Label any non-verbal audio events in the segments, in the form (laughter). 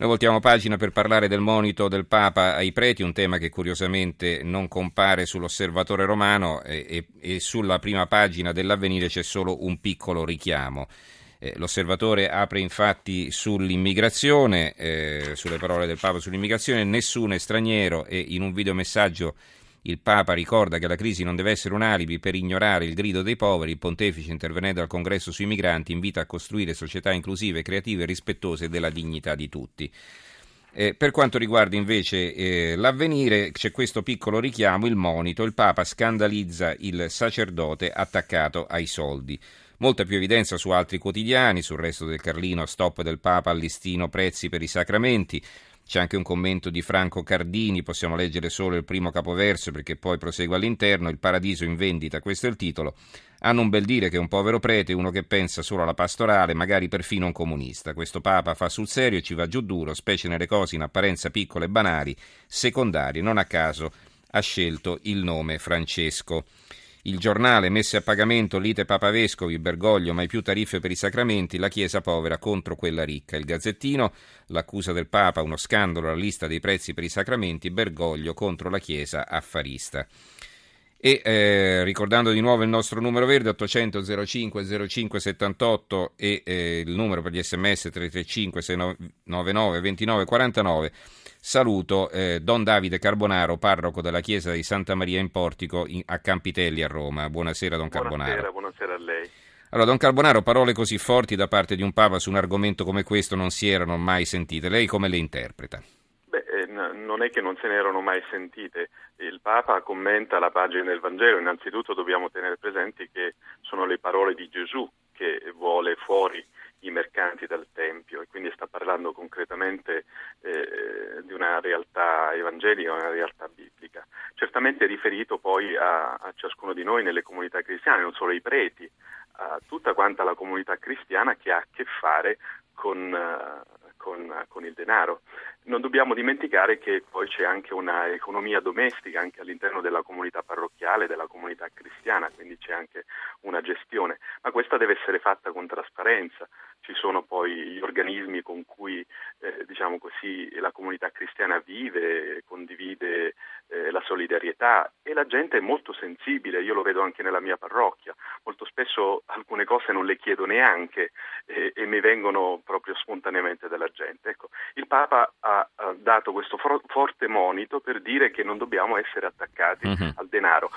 Noi voltiamo pagina per parlare del monito del Papa ai preti, un tema che curiosamente non compare sull'osservatore romano e, e, e sulla prima pagina dell'avvenire c'è solo un piccolo richiamo. Eh, l'osservatore apre infatti sull'immigrazione, eh, sulle parole del Papa sull'immigrazione, nessuno è straniero e in un videomessaggio il Papa ricorda che la crisi non deve essere un alibi per ignorare il grido dei poveri. Il pontefice, intervenendo al congresso sui migranti, invita a costruire società inclusive, creative e rispettose della dignità di tutti. Eh, per quanto riguarda invece eh, l'avvenire, c'è questo piccolo richiamo, il monito, il Papa scandalizza il sacerdote attaccato ai soldi. Molta più evidenza su altri quotidiani, sul resto del Carlino, stop del Papa al prezzi per i sacramenti. C'è anche un commento di Franco Cardini, possiamo leggere solo il primo capoverso perché poi prosegue all'interno, il paradiso in vendita, questo è il titolo. Hanno un bel dire che un povero prete, uno che pensa solo alla pastorale, magari perfino un comunista. Questo Papa fa sul serio e ci va giù duro, specie nelle cose in apparenza piccole e banali, secondarie. Non a caso ha scelto il nome Francesco. Il giornale, messe a pagamento, lite papavescovi, Bergoglio, mai più tariffe per i sacramenti, la Chiesa povera contro quella ricca. Il Gazzettino, l'accusa del Papa, uno scandalo, la lista dei prezzi per i sacramenti, Bergoglio contro la Chiesa affarista. E eh, ricordando di nuovo il nostro numero verde 800 05 05 78 e eh, il numero per gli sms 335 699 29 49 Saluto eh, Don Davide Carbonaro, parroco della chiesa di Santa Maria in Portico in, a Campitelli a Roma. Buonasera Don Carbonaro. Buonasera, buonasera a lei. Allora, Don Carbonaro, parole così forti da parte di un Papa su un argomento come questo non si erano mai sentite. Lei come le interpreta? Non è che non se ne erano mai sentite. Il Papa commenta la pagina del Vangelo. Innanzitutto dobbiamo tenere presenti che sono le parole di Gesù che vuole fuori i mercanti dal Tempio e quindi sta parlando concretamente eh, di una realtà evangelica, una realtà biblica. Certamente riferito poi a, a, ciascuno di noi nelle comunità cristiane, non solo ai preti, a tutta quanta la comunità cristiana che ha a che fare con, uh, con, con il denaro. Non dobbiamo dimenticare che poi c'è anche un'economia domestica anche all'interno della comunità parrocchiale, della comunità cristiana, quindi c'è anche una gestione, ma questa deve essere fatta con trasparenza. Ci sono poi gli organismi con cui eh, diciamo così, la comunità cristiana vive, condivide eh, la solidarietà e la gente è molto sensibile, io lo vedo anche nella mia parrocchia, molto spesso alcune cose non le chiedo neanche eh, e mi vengono proprio spontaneamente dalla gente. Ecco, il Papa ha, ha dato questo for- forte monito per dire che non dobbiamo essere attaccati uh-huh. al denaro,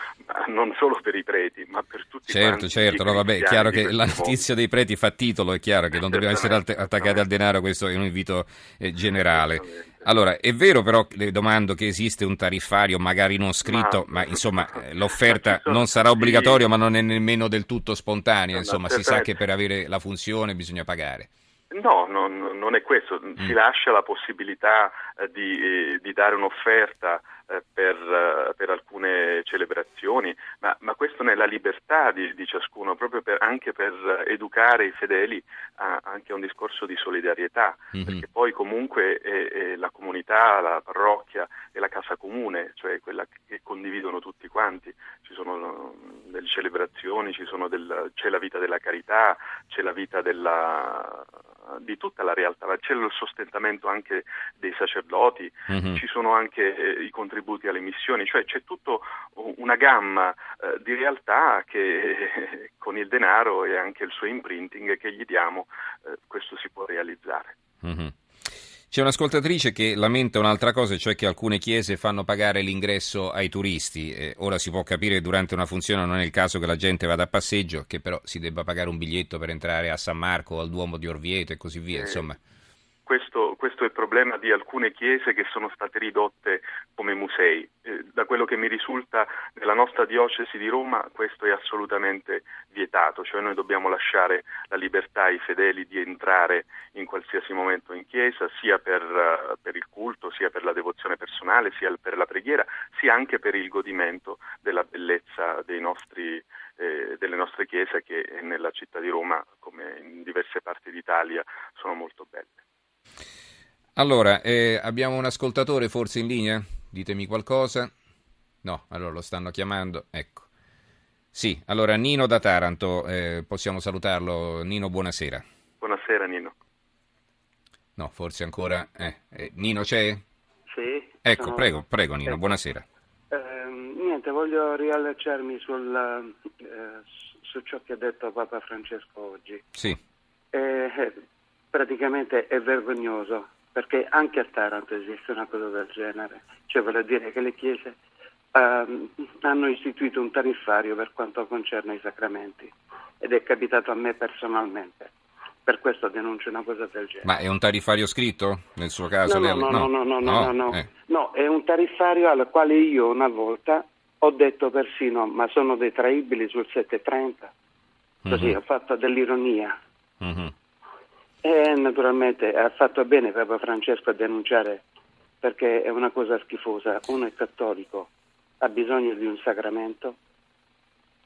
non solo per i preti, ma per tutti certo, quanti. Certo, no, vabbè, è chiaro che la notizia dei preti fa titolo, è chiaro che non dobbiamo essere attaccati al denaro, questo è un invito eh, generale. Allora, è vero però, le domando che esiste un tariffario magari non scritto, ma, ma insomma eh, l'offerta sono, non sarà obbligatoria sì. ma non è nemmeno del tutto spontanea, insomma si sa che per avere la funzione bisogna pagare. No, non, non è questo, mm. si lascia la possibilità eh, di, eh, di, dare un'offerta eh, per, per, alcune celebrazioni, ma, ma, questo nella libertà di, di ciascuno, proprio per, anche per educare i fedeli a, anche a un discorso di solidarietà, mm-hmm. perché poi comunque è, è la comunità, la parrocchia e la casa comune, cioè quella che condividono tutti quanti, ci sono delle celebrazioni, del, c'è la vita della carità, c'è la vita della di tutta la realtà, c'è il sostentamento anche dei sacerdoti, mm-hmm. ci sono anche eh, i contributi alle missioni, cioè c'è tutta una gamma eh, di realtà che (laughs) con il denaro e anche il suo imprinting che gli diamo eh, questo si può realizzare. Mm-hmm. C'è un'ascoltatrice che lamenta un'altra cosa, cioè che alcune chiese fanno pagare l'ingresso ai turisti. Eh, ora si può capire che durante una funzione non è il caso che la gente vada a passeggio, che però si debba pagare un biglietto per entrare a San Marco o al Duomo di Orvieto e così via. Insomma. Questo, questo, è il problema di alcune chiese che sono state ridotte come musei. Eh, da quello che mi risulta nella nostra diocesi di Roma questo è assolutamente vietato, cioè noi dobbiamo lasciare la libertà ai fedeli di entrare in qualsiasi momento in chiesa, sia per, uh, per il culto, sia per la devozione personale, sia per la preghiera, sia anche per il godimento della bellezza nostri, eh, delle nostre chiese che nella città di Roma, come in diverse parti d'Italia, sono molto belle. Allora, eh, abbiamo un ascoltatore forse in linea? Ditemi qualcosa. No, allora lo stanno chiamando. Ecco. Sì, allora Nino da Taranto, eh, possiamo salutarlo. Nino, buonasera. Buonasera Nino. No, forse ancora... Eh, eh, Nino c'è? Sì. Ecco, sono... prego, prego Nino, buonasera. Eh, niente, voglio riallacciarmi sul, eh, su ciò che ha detto Papa Francesco oggi. Sì. Eh, praticamente è vergognoso, perché anche a Taranto esiste una cosa del genere. Cioè, vuol dire che le chiese ehm, hanno istituito un tariffario per quanto concerne i sacramenti ed è capitato a me personalmente. Per questo denuncio una cosa del genere. Ma è un tariffario scritto nel suo caso? No, Lei- no, no, no, no, no, no, no. Eh. No, è un tariffario al quale io una volta ho detto persino ma sono detraibili sul 730. Così Mhm. ho fatto dell'ironia. Mhm. E naturalmente ha fatto bene Papa Francesco a denunciare perché è una cosa schifosa. Uno è cattolico, ha bisogno di un sacramento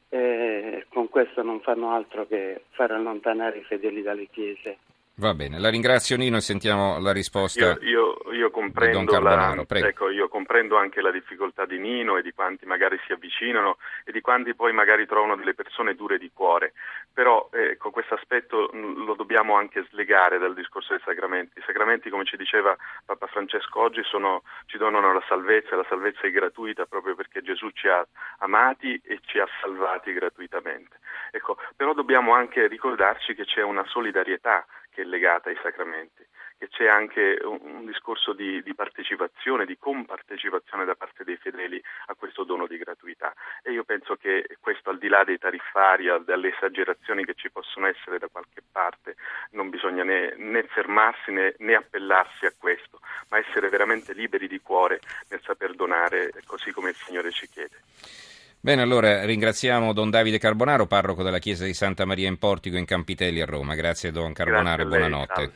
e con questo non fanno altro che far allontanare i fedeli dalle chiese. Va bene, la ringrazio Nino e sentiamo la risposta. Io, io- io comprendo Don Carbonaro, la- ecco, io comprendo anche la difficoltà di Nino e di quanti magari si avvicinano e di quanti poi magari trovano delle persone dure di cuore. Però ecco, questo aspetto lo dobbiamo anche slegare dal discorso dei sacramenti. I sacramenti, come ci diceva Papa Francesco oggi, sono- ci donano la salvezza e la salvezza è gratuita proprio perché Gesù ci ha amati e ci ha salvati gratuitamente. Ecco, però dobbiamo anche ricordarci che c'è una solidarietà che è legata ai sacramenti, che c'è anche un, un discorso di, di partecipazione, di compartecipazione da parte dei fedeli a questo dono di gratuità. E io penso che questo, al di là dei tariffari, al- dalle esagerazioni che ci possono essere da qualche parte, non bisogna né, né fermarsi né, né appellarsi a questo, ma essere veramente liberi di cuore nel saper donare così come il Signore ci chiede. Bene, allora ringraziamo Don Davide Carbonaro, parroco della chiesa di Santa Maria in Portico in Campitelli a Roma. Grazie Don Carbonaro Grazie buonanotte.